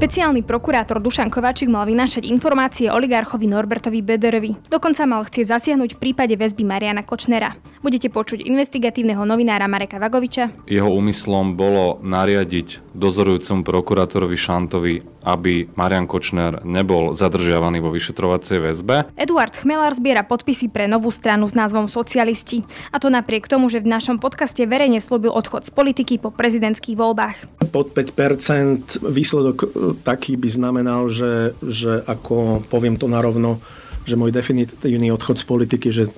Špeciálny prokurátor Dušan Kováčik mal vynášať informácie oligarchovi Norbertovi Bederovi. Dokonca mal chcieť zasiahnuť v prípade väzby Mariana Kočnera. Budete počuť investigatívneho novinára Mareka Vagoviča. Jeho úmyslom bolo nariadiť dozorujúcemu prokurátorovi Šantovi, aby Marian Kočner nebol zadržiavaný vo vyšetrovacej väzbe. Eduard Chmelár zbiera podpisy pre novú stranu s názvom Socialisti. A to napriek tomu, že v našom podcaste verejne slúbil odchod z politiky po prezidentských voľbách. Pod 5% výsledok taký by znamenal, že, že ako poviem to narovno, že môj definitívny odchod z politiky, že,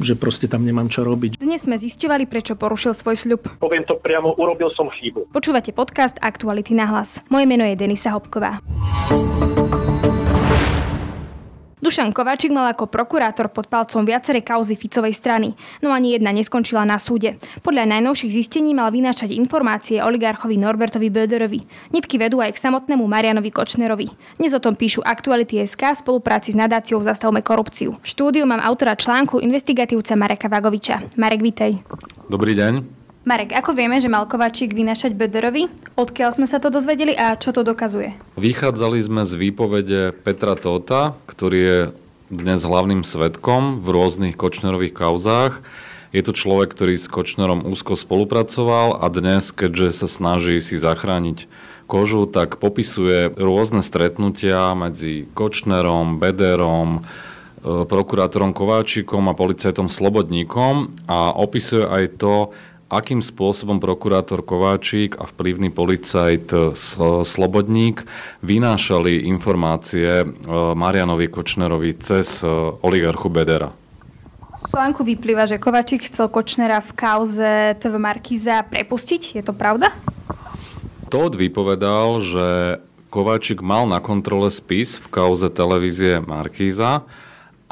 že proste tam nemám čo robiť. Dnes sme zisťovali, prečo porušil svoj sľub. Poviem to priamo, urobil som chybu. Počúvate podcast Aktuality na hlas. Moje meno je Denisa Hopková. Dušan Kováčik mal ako prokurátor pod palcom viaceré kauzy Ficovej strany, no ani jedna neskončila na súde. Podľa najnovších zistení mal vynášať informácie oligarchovi Norbertovi Böderovi. Nitky vedú aj k samotnému Marianovi Kočnerovi. Dnes o tom píšu Aktuality SK v spolupráci s nadáciou Zastavme korupciu. V štúdiu mám autora článku investigatívca Mareka Vagoviča. Marek, vitej. Dobrý deň. Marek, ako vieme, že mal Kovačík vynašať Bederovi? Odkiaľ sme sa to dozvedeli a čo to dokazuje? Vychádzali sme z výpovede Petra Tóta, ktorý je dnes hlavným svetkom v rôznych Kočnerových kauzách. Je to človek, ktorý s Kočnerom úzko spolupracoval a dnes, keďže sa snaží si zachrániť kožu, tak popisuje rôzne stretnutia medzi Kočnerom, Bederom, e, prokurátorom Kováčikom a policajtom Slobodníkom a opisuje aj to, akým spôsobom prokurátor Kováčik a vplyvný policajt eh, Slobodník vynášali informácie eh, Marianovi Kočnerovi cez eh, oligarchu Bedera. Z článku vyplýva, že Kovačík chcel Kočnera v kauze TV Markiza prepustiť. Je to pravda? Todd vypovedal, že Kováčik mal na kontrole spis v kauze televízie Markíza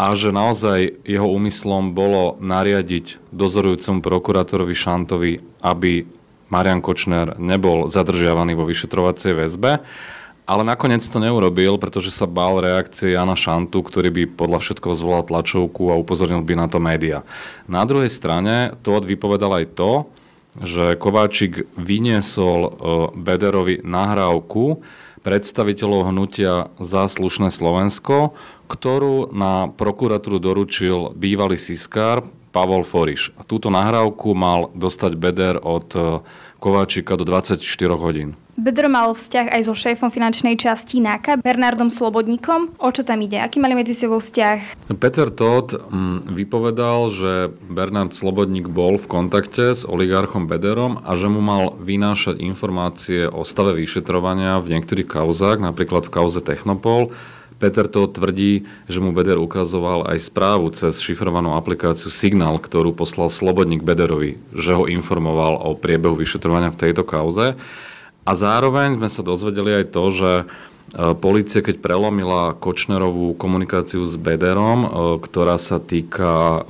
a že naozaj jeho úmyslom bolo nariadiť dozorujúcemu prokurátorovi Šantovi, aby Marian Kočner nebol zadržiavaný vo vyšetrovacej väzbe. Ale nakoniec to neurobil, pretože sa bál reakcie Jana Šantu, ktorý by podľa všetkoho zvolal tlačovku a upozornil by na to média. Na druhej strane to vypovedal aj to, že Kováčik vyniesol e, Bederovi nahrávku predstaviteľov hnutia za slušné Slovensko, ktorú na prokuratúru doručil bývalý siskár Pavol Foriš. A túto nahrávku mal dostať Beder od e, Kováčika do 24 hodín. Bedr mal vzťah aj so šéfom finančnej časti NAKA, Bernardom Slobodníkom. O čo tam ide? Aký mali medzi sebou vzťah? Peter Todd mm, vypovedal, že Bernard Slobodník bol v kontakte s oligarchom Bederom a že mu mal vynášať informácie o stave vyšetrovania v niektorých kauzách, napríklad v kauze Technopol, Peter to tvrdí, že mu Beder ukazoval aj správu cez šifrovanú aplikáciu Signal, ktorú poslal Slobodník Bederovi, že ho informoval o priebehu vyšetrovania v tejto kauze. A zároveň sme sa dozvedeli aj to, že e, Polícia, keď prelomila Kočnerovú komunikáciu s Bederom, e, ktorá sa týka e,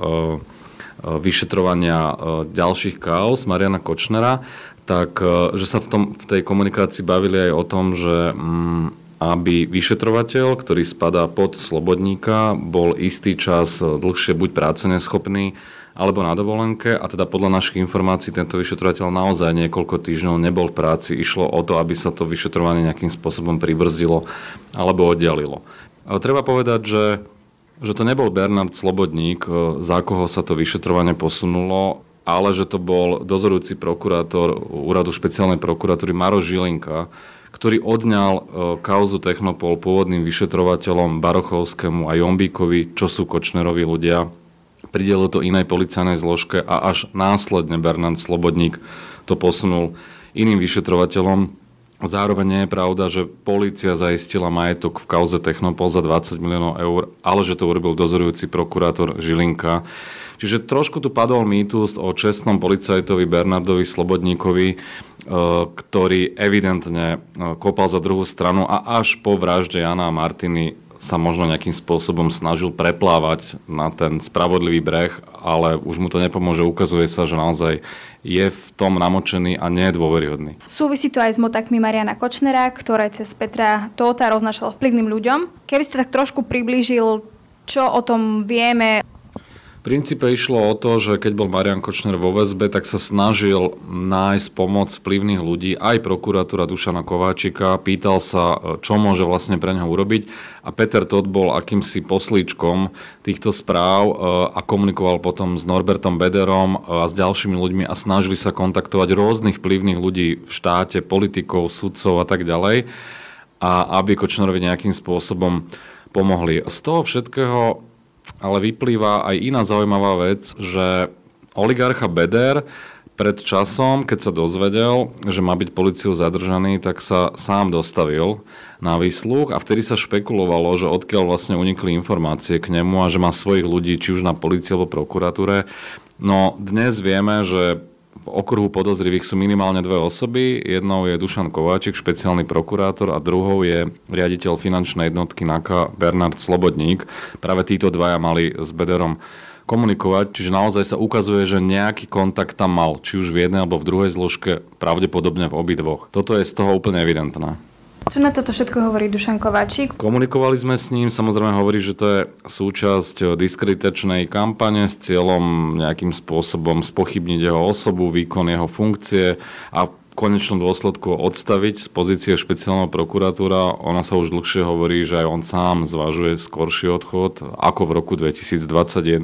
vyšetrovania ďalších kauz Mariana Kočnera, tak že sa v, tom, v tej komunikácii bavili aj o tom, že mm, aby vyšetrovateľ, ktorý spadá pod slobodníka, bol istý čas dlhšie buď práce neschopný, alebo na dovolenke a teda podľa našich informácií tento vyšetrovateľ naozaj niekoľko týždňov nebol v práci. Išlo o to, aby sa to vyšetrovanie nejakým spôsobom pribrzdilo alebo oddialilo. Ale treba povedať, že, že to nebol Bernard Slobodník, za koho sa to vyšetrovanie posunulo, ale že to bol dozorujúci prokurátor úradu špeciálnej prokuratúry Maro Žilinka, ktorý odňal e, kauzu Technopol pôvodným vyšetrovateľom Barochovskému a Jombíkovi, čo sú Kočnerovi ľudia. Pridelil to inej policajnej zložke a až následne Bernard Slobodník to posunul iným vyšetrovateľom. Zároveň nie je pravda, že polícia zaistila majetok v kauze Technopol za 20 miliónov eur, ale že to urobil dozorujúci prokurátor Žilinka. Čiže trošku tu padol mýtus o čestnom policajtovi Bernardovi Slobodníkovi, ktorý evidentne e, kopal za druhú stranu a až po vražde Jana a Martiny sa možno nejakým spôsobom snažil preplávať na ten spravodlivý breh, ale už mu to nepomôže. Ukazuje sa, že naozaj je v tom namočený a nie je dôveryhodný. Súvisí to aj s motakmi Mariana Kočnera, ktoré cez Petra Tóta roznašal vplyvným ľuďom. Keby ste tak trošku priblížil, čo o tom vieme, princípe išlo o to, že keď bol Marian Kočner vo väzbe, tak sa snažil nájsť pomoc vplyvných ľudí, aj prokuratúra Dušana Kováčika, pýtal sa, čo môže vlastne pre neho urobiť a Peter Todd bol akýmsi poslíčkom týchto správ e, a komunikoval potom s Norbertom Bederom a s ďalšími ľuďmi a snažili sa kontaktovať rôznych vplyvných ľudí v štáte, politikov, sudcov a tak ďalej a aby Kočnerovi nejakým spôsobom pomohli. Z toho všetkého ale vyplýva aj iná zaujímavá vec, že oligarcha Beder pred časom, keď sa dozvedel, že má byť policiou zadržaný, tak sa sám dostavil na výsluch a vtedy sa špekulovalo, že odkiaľ vlastne unikli informácie k nemu a že má svojich ľudí, či už na policii alebo prokuratúre. No dnes vieme, že okruhu podozrivých sú minimálne dve osoby. Jednou je Dušan Kováčik, špeciálny prokurátor a druhou je riaditeľ finančnej jednotky NAKA Bernard Slobodník. Práve títo dvaja mali s Bederom komunikovať, čiže naozaj sa ukazuje, že nejaký kontakt tam mal, či už v jednej alebo v druhej zložke, pravdepodobne v obidvoch. Toto je z toho úplne evidentné. Čo na toto všetko hovorí Dušan Kováčik? Komunikovali sme s ním, samozrejme hovorí, že to je súčasť diskreditačnej kampane s cieľom nejakým spôsobom spochybniť jeho osobu, výkon jeho funkcie a v konečnom dôsledku odstaviť z pozície špeciálneho prokuratúra. Ona sa už dlhšie hovorí, že aj on sám zvažuje skorší odchod, ako v roku 2021.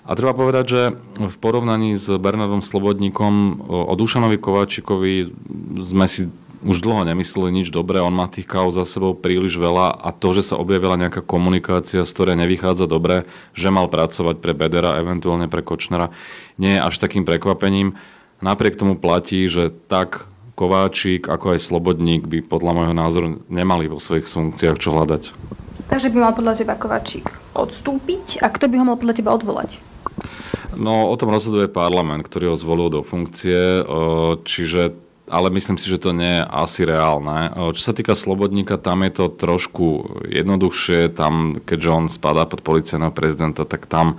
A treba povedať, že v porovnaní s Bernardom Slobodníkom o Dušanovi Kováčikovi sme si už dlho nemysleli nič dobré, on má tých kauz za sebou príliš veľa a to, že sa objavila nejaká komunikácia, z ktorej nevychádza dobre, že mal pracovať pre Bedera, eventuálne pre Kočnera, nie je až takým prekvapením. Napriek tomu platí, že tak Kováčik, ako aj Slobodník by podľa môjho názoru nemali vo svojich funkciách čo hľadať. Takže by mal podľa teba Kováčik odstúpiť a kto by ho mal podľa teba odvolať? No, o tom rozhoduje parlament, ktorý ho zvolil do funkcie, čiže ale myslím si, že to nie je asi reálne. Čo sa týka Slobodníka, tam je to trošku jednoduchšie, tam, keďže on spadá pod policajného prezidenta, tak tam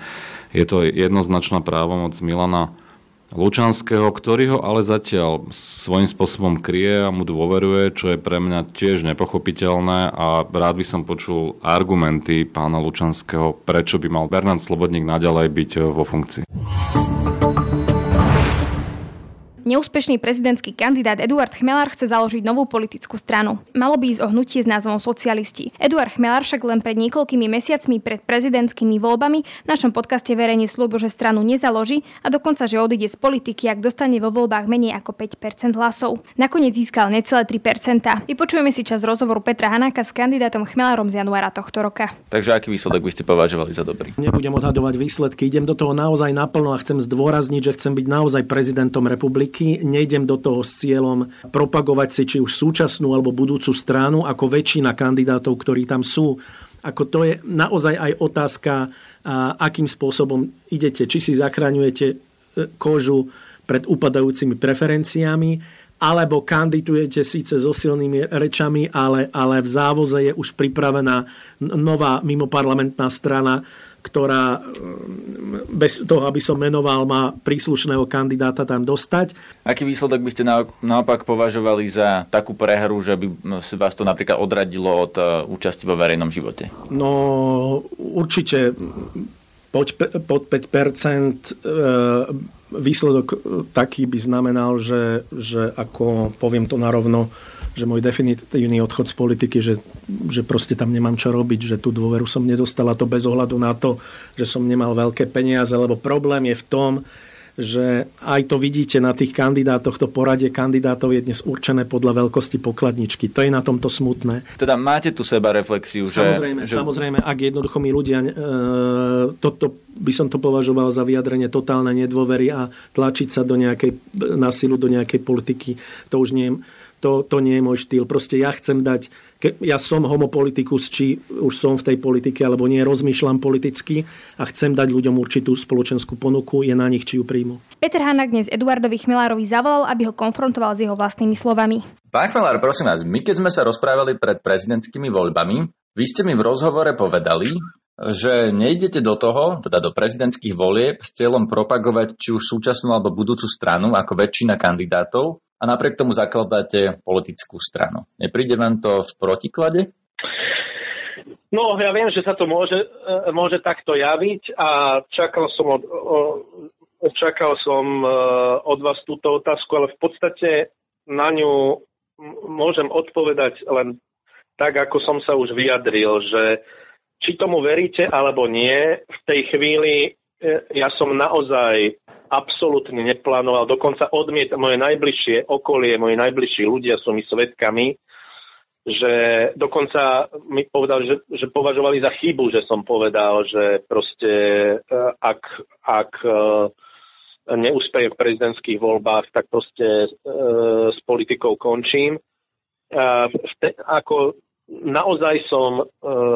je to jednoznačná právomoc Milana Lučanského, ktorý ho ale zatiaľ svojím spôsobom kryje a mu dôveruje, čo je pre mňa tiež nepochopiteľné a rád by som počul argumenty pána Lučanského, prečo by mal Bernard Slobodník naďalej byť vo funkcii. Neúspešný prezidentský kandidát Eduard Chmelár chce založiť novú politickú stranu. Malo by ísť o hnutie s názvom socialisti. Eduard Chmelár však len pred niekoľkými mesiacmi pred prezidentskými voľbami v našom podcaste verejne slúbil, že stranu nezaloží a dokonca, že odíde z politiky, ak dostane vo voľbách menej ako 5% hlasov. Nakoniec získal necelé 3%. Vypočujeme si čas rozhovoru Petra Hanáka s kandidátom Chmelárom z januára tohto roka. Takže aký výsledok by ste považovali za dobrý? Nebudem odhadovať výsledky, idem do toho naozaj naplno a chcem zdôrazniť, že chcem byť naozaj prezidentom republiky politiky, nejdem do toho s cieľom propagovať si či už súčasnú alebo budúcu stranu ako väčšina kandidátov, ktorí tam sú. Ako to je naozaj aj otázka, akým spôsobom idete. Či si zachraňujete e, kožu pred upadajúcimi preferenciami, alebo kandidujete síce so silnými rečami, ale, ale v závoze je už pripravená nová mimoparlamentná strana, ktorá mm, bez toho, aby som menoval, má príslušného kandidáta tam dostať. Aký výsledok by ste naopak považovali za takú prehru, že by vás to napríklad odradilo od e, účasti vo verejnom živote? No určite pod, pod 5% e, výsledok taký by znamenal, že, že ako poviem to narovno, že môj definitívny odchod z politiky, že, že proste tam nemám čo robiť, že tú dôveru som nedostala to bez ohľadu na to, že som nemal veľké peniaze, lebo problém je v tom, že aj to vidíte na tých kandidátoch, to poradie kandidátov je dnes určené podľa veľkosti pokladničky. To je na tomto smutné. Teda máte tu seba reflexiu. Samozrejme, že... samozrejme ak jednoducho mi ľudia, e, toto by som to považoval za vyjadrenie totálnej nedôvery a tlačiť sa do nejakej, na silu do nejakej politiky, to už nie, to, to nie je môj štýl. Proste ja chcem dať, ja som homopolitikus, či už som v tej politike, alebo nie, rozmýšľam politicky a chcem dať ľuďom určitú spoločenskú ponuku, je na nich, či ju príjmu. Peter Hanak dnes Eduardovi Chmelárovi zavolal, aby ho konfrontoval s jeho vlastnými slovami. Pán Chmelár, prosím vás, my keď sme sa rozprávali pred prezidentskými voľbami, vy ste mi v rozhovore povedali, že nejdete do toho, teda do prezidentských volieb, s cieľom propagovať či už súčasnú alebo budúcu stranu ako väčšina kandidátov, a napriek tomu zakladáte politickú stranu. Nepríde vám to v protiklade? No, ja viem, že sa to môže, e, môže takto javiť a čakal som od, čakal som e, od vás túto otázku, ale v podstate na ňu môžem odpovedať len tak, ako som sa už vyjadril, že či tomu veríte alebo nie, v tej chvíli e, ja som naozaj absolútne neplánoval, dokonca odmiet moje najbližšie okolie, moji najbližší ľudia sú mi svetkami, že dokonca mi povedali, že, že považovali za chybu, že som povedal, že proste e, ak, ak e, neúspeje v prezidentských voľbách, tak proste e, s politikou končím. Ako naozaj som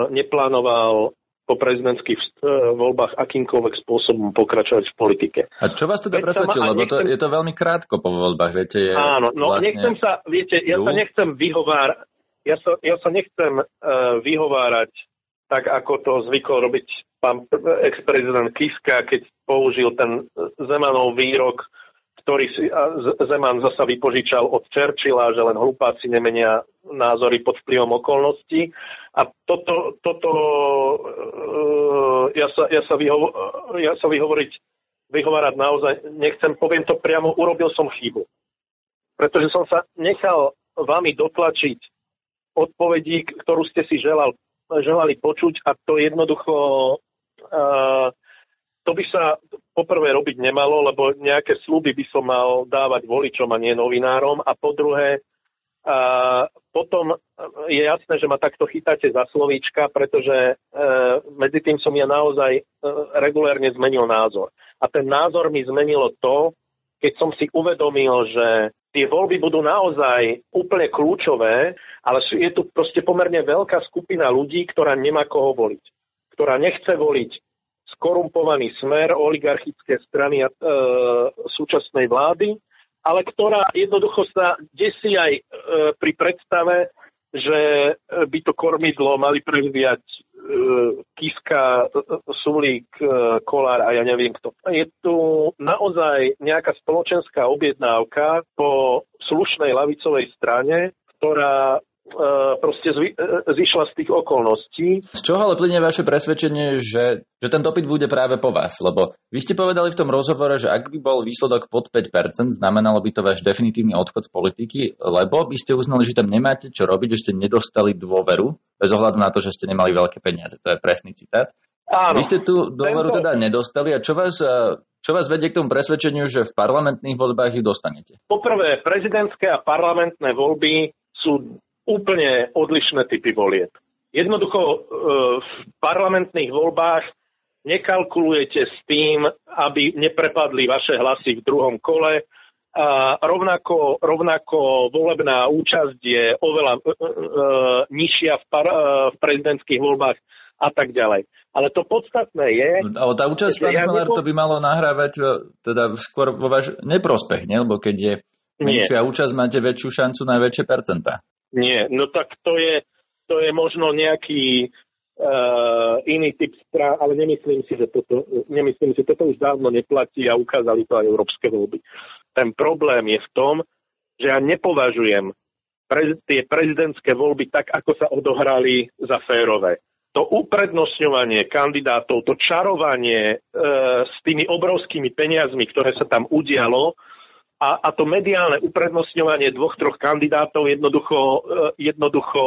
neplánoval po prezidentských voľbách akýmkoľvek spôsobom pokračovať v politike. A čo vás teda presvedčilo? Lebo to, je to veľmi krátko po voľbách, viete? Je áno, no vlastne... nechcem sa, viete, ja sa nechcem vyhovárať, ja sa, ja sa nechcem uh, vyhovárať tak, ako to zvykol robiť pán ex-prezident Kiska, keď použil ten Zemanov výrok, ktorý si Zeman zasa vypožičal od Churchilla, že len hlupáci nemenia názory pod vplyvom okolností. A toto, toto uh, ja, sa, ja, sa vyhovo, ja sa vyhovoriť, vyhovárať naozaj nechcem, poviem to priamo, urobil som chybu. Pretože som sa nechal vami dotlačiť odpovedí, ktorú ste si želal, želali počuť a to jednoducho uh, to by sa poprvé robiť nemalo, lebo nejaké sluby by som mal dávať voličom a nie novinárom a po druhé a potom je jasné, že ma takto chytáte za slovíčka, pretože e, medzi tým som ja naozaj e, regulérne zmenil názor. A ten názor mi zmenilo to, keď som si uvedomil, že tie voľby budú naozaj úplne kľúčové, ale je tu proste pomerne veľká skupina ľudí, ktorá nemá koho voliť. Ktorá nechce voliť skorumpovaný smer oligarchické strany e, súčasnej vlády, ale ktorá jednoducho sa desí aj e, pri predstave, že by to kormidlo mali prevziať e, Kiska, Sulík, e, Kolár a ja neviem kto. Je tu naozaj nejaká spoločenská objednávka po slušnej lavicovej strane, ktorá E, proste zvi, e, zišla z tých okolností. Z čoho ale plynie vaše presvedčenie, že, že ten dopyt bude práve po vás? Lebo vy ste povedali v tom rozhovore, že ak by bol výsledok pod 5%, znamenalo by to váš definitívny odchod z politiky, lebo by ste uznali, že tam nemáte čo robiť, že ste nedostali dôveru, bez ohľadu na to, že ste nemali veľké peniaze. To je presný citát. Áno. Vy ste tú dôveru tento... teda nedostali a čo vás, e, čo vás vedie k tomu presvedčeniu, že v parlamentných voľbách ju dostanete? Poprvé, prezidentské a parlamentné voľby sú úplne odlišné typy volieb. Jednoducho e, v parlamentných voľbách nekalkulujete s tým, aby neprepadli vaše hlasy v druhom kole. A rovnako, rovnako volebná účasť je oveľa e, e, nižšia v, par, e, v prezidentských voľbách a tak ďalej. Ale to podstatné je... Ale tá účasť, pán ja nepo... to by malo nahrávať e, teda skôr vo váš neprospech, nie? Lebo keď je menšia účasť, máte väčšiu šancu na väčšie percentá. Nie, no tak to je, to je možno nejaký uh, iný typ strán, ale nemyslím si, že toto, nemyslím si, toto už dávno neplatí a ukázali to aj európske voľby. Ten problém je v tom, že ja nepovažujem prez, tie prezidentské voľby tak, ako sa odohrali za férové. To uprednostňovanie kandidátov, to čarovanie e, s tými obrovskými peniazmi, ktoré sa tam udialo, a, a to mediálne uprednostňovanie dvoch, troch kandidátov jednoducho, e, jednoducho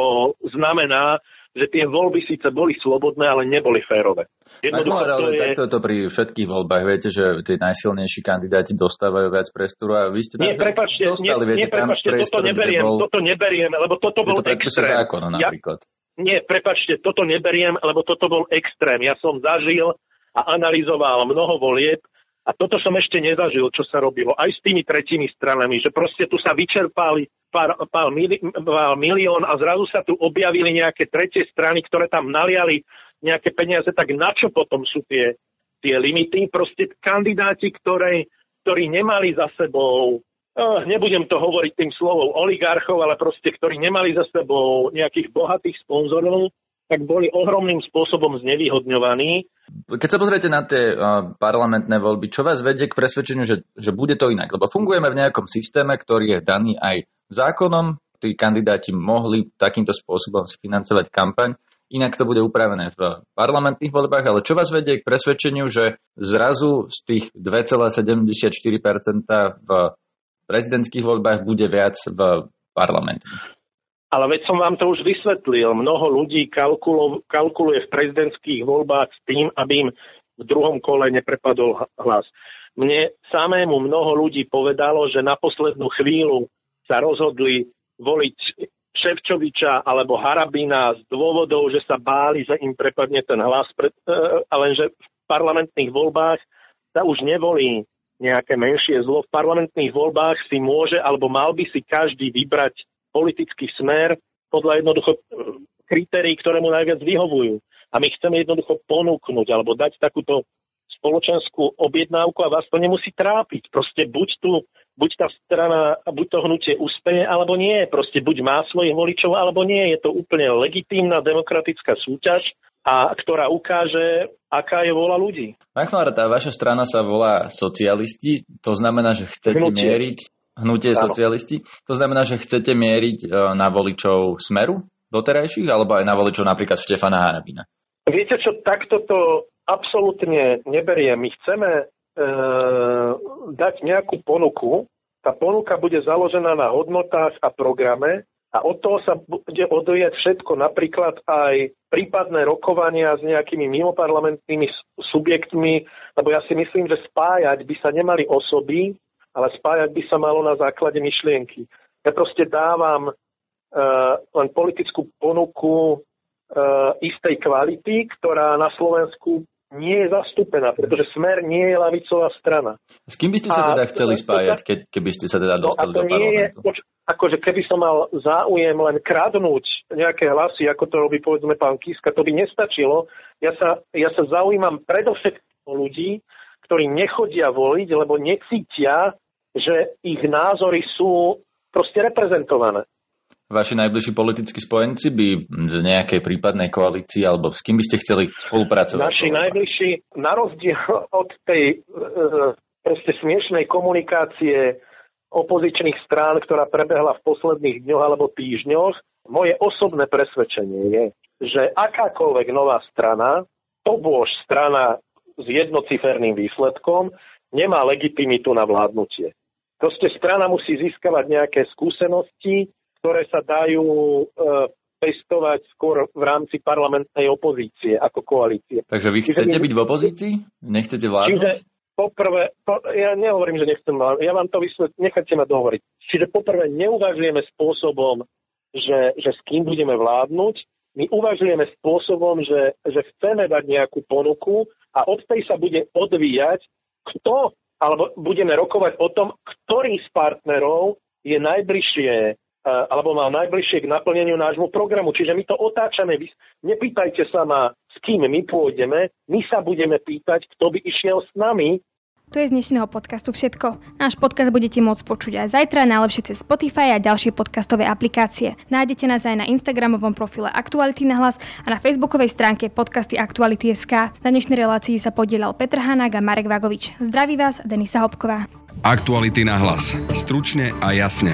znamená, že tie voľby síce boli slobodné, ale neboli férové. Jednoducho, ale, ale to je... takto je to pri všetkých voľbách. Viete, že tí najsilnejší kandidáti dostávajú viac priestoru a vy ste nie, prepačte, dostali, nie, viete, nie, prepačte, toto neberiem, bol... toto neberiem, lebo toto bol extrém. Zákon, napríklad. Ja, nie, prepačte, toto neberiem, lebo toto bol extrém. Ja som zažil a analyzoval mnoho volieb a toto som ešte nezažil, čo sa robilo aj s tými tretími stranami, že proste tu sa vyčerpali pár, pár, mili, milión a zrazu sa tu objavili nejaké tretie strany, ktoré tam naliali nejaké peniaze, tak na čo potom sú tie, tie limity? Proste kandidáti, ktoré, ktorí nemali za sebou Uh, nebudem to hovoriť tým slovom oligarchov, ale proste, ktorí nemali za sebou nejakých bohatých sponzorov, tak boli ohromným spôsobom znevýhodňovaní. Keď sa pozriete na tie parlamentné voľby, čo vás vedie k presvedčeniu, že, že bude to inak? Lebo fungujeme v nejakom systéme, ktorý je daný aj zákonom, tí kandidáti mohli takýmto spôsobom financovať kampaň. inak to bude upravené v parlamentných voľbách, ale čo vás vedie k presvedčeniu, že zrazu z tých 2,74% v prezidentských voľbách bude viac v parlamentných? Ale veď som vám to už vysvetlil. Mnoho ľudí kalkuluje v prezidentských voľbách s tým, aby im v druhom kole neprepadol hlas. Mne samému mnoho ľudí povedalo, že na poslednú chvíľu sa rozhodli voliť Ševčoviča alebo Harabina z dôvodov, že sa báli, že im prepadne ten hlas, pred, e, ale že v parlamentných voľbách sa už nevolí nejaké menšie zlo. V parlamentných voľbách si môže alebo mal by si každý vybrať politický smer podľa jednoducho e, kritérií, ktoré mu najviac vyhovujú. A my chceme jednoducho ponúknuť alebo dať takúto spoločenskú objednávku a vás to nemusí trápiť. Proste buď tu, buď tá strana, buď to hnutie úspeje, alebo nie. Proste buď má svojich voličov, alebo nie. Je to úplne legitímna demokratická súťaž, a ktorá ukáže, aká je vola ľudí. Machnár, tá vaša strana sa volá socialisti, to znamená, že chcete Hnutie. mieriť hnutie Áno. socialisti. To znamená, že chcete mieriť e, na voličov Smeru doterajších, alebo aj na voličov napríklad Štefana Harabina? Viete čo, takto to absolútne neberie. My chceme e, dať nejakú ponuku. Tá ponuka bude založená na hodnotách a programe a od toho sa bude odvíjať všetko, napríklad aj prípadné rokovania s nejakými mimoparlamentnými subjektmi, lebo ja si myslím, že spájať by sa nemali osoby, ale spájať by sa malo na základe myšlienky. Ja proste dávam uh, len politickú ponuku uh, istej kvality, ktorá na Slovensku nie je zastúpená, pretože Smer nie je lavicová strana. S kým by ste sa teda chceli spájať, keď, keby ste sa teda no, dostali no, do parlamentu? Je, akože keby som mal záujem len kradnúť nejaké hlasy, ako to robí povedzme pán Kiska, to by nestačilo. Ja sa, ja sa zaujímam predovšetkým ľudí, ktorí nechodia voliť, lebo necítia, že ich názory sú proste reprezentované. Vaši najbližší politickí spojenci by z nejakej prípadnej koalícii alebo s kým by ste chceli spolupracovať? Naši najbližší, na rozdiel od tej e, proste smiešnej komunikácie opozičných strán, ktorá prebehla v posledných dňoch alebo týždňoch, moje osobné presvedčenie je, že akákoľvek nová strana, to bož strana s jednociferným výsledkom nemá legitimitu na vládnutie. Proste strana musí získavať nejaké skúsenosti, ktoré sa dajú e, pestovať skôr v rámci parlamentnej opozície ako koalície. Takže vy chcete Čiže byť v opozícii? Nechcete vládnuť? Čiže poprvé, po, ja nehovorím, že nechcem vládnuť, ja vám to vysvetlím, nechajte ma dohovoriť. Čiže poprvé neuvažujeme spôsobom, že, že s kým budeme vládnuť, my uvažujeme spôsobom, že, že chceme dať nejakú ponuku a od tej sa bude odvíjať, kto, alebo budeme rokovať o tom, ktorý z partnerov je najbližšie e, alebo má najbližšie k naplneniu nášmu programu. Čiže my to otáčame. Nepýtajte sa ma, s kým my pôjdeme, my sa budeme pýtať, kto by išiel s nami to je z dnešného podcastu všetko. Náš podcast budete môcť počuť aj zajtra, najlepšie cez Spotify a ďalšie podcastové aplikácie. Nájdete nás aj na Instagramovom profile Aktuality na hlas a na facebookovej stránke podcasty Aktuality.sk. Na dnešnej relácii sa podielal Petr Hanák a Marek Vagovič. Zdraví vás, Denisa Hopková. Aktuality na hlas. Stručne a jasne.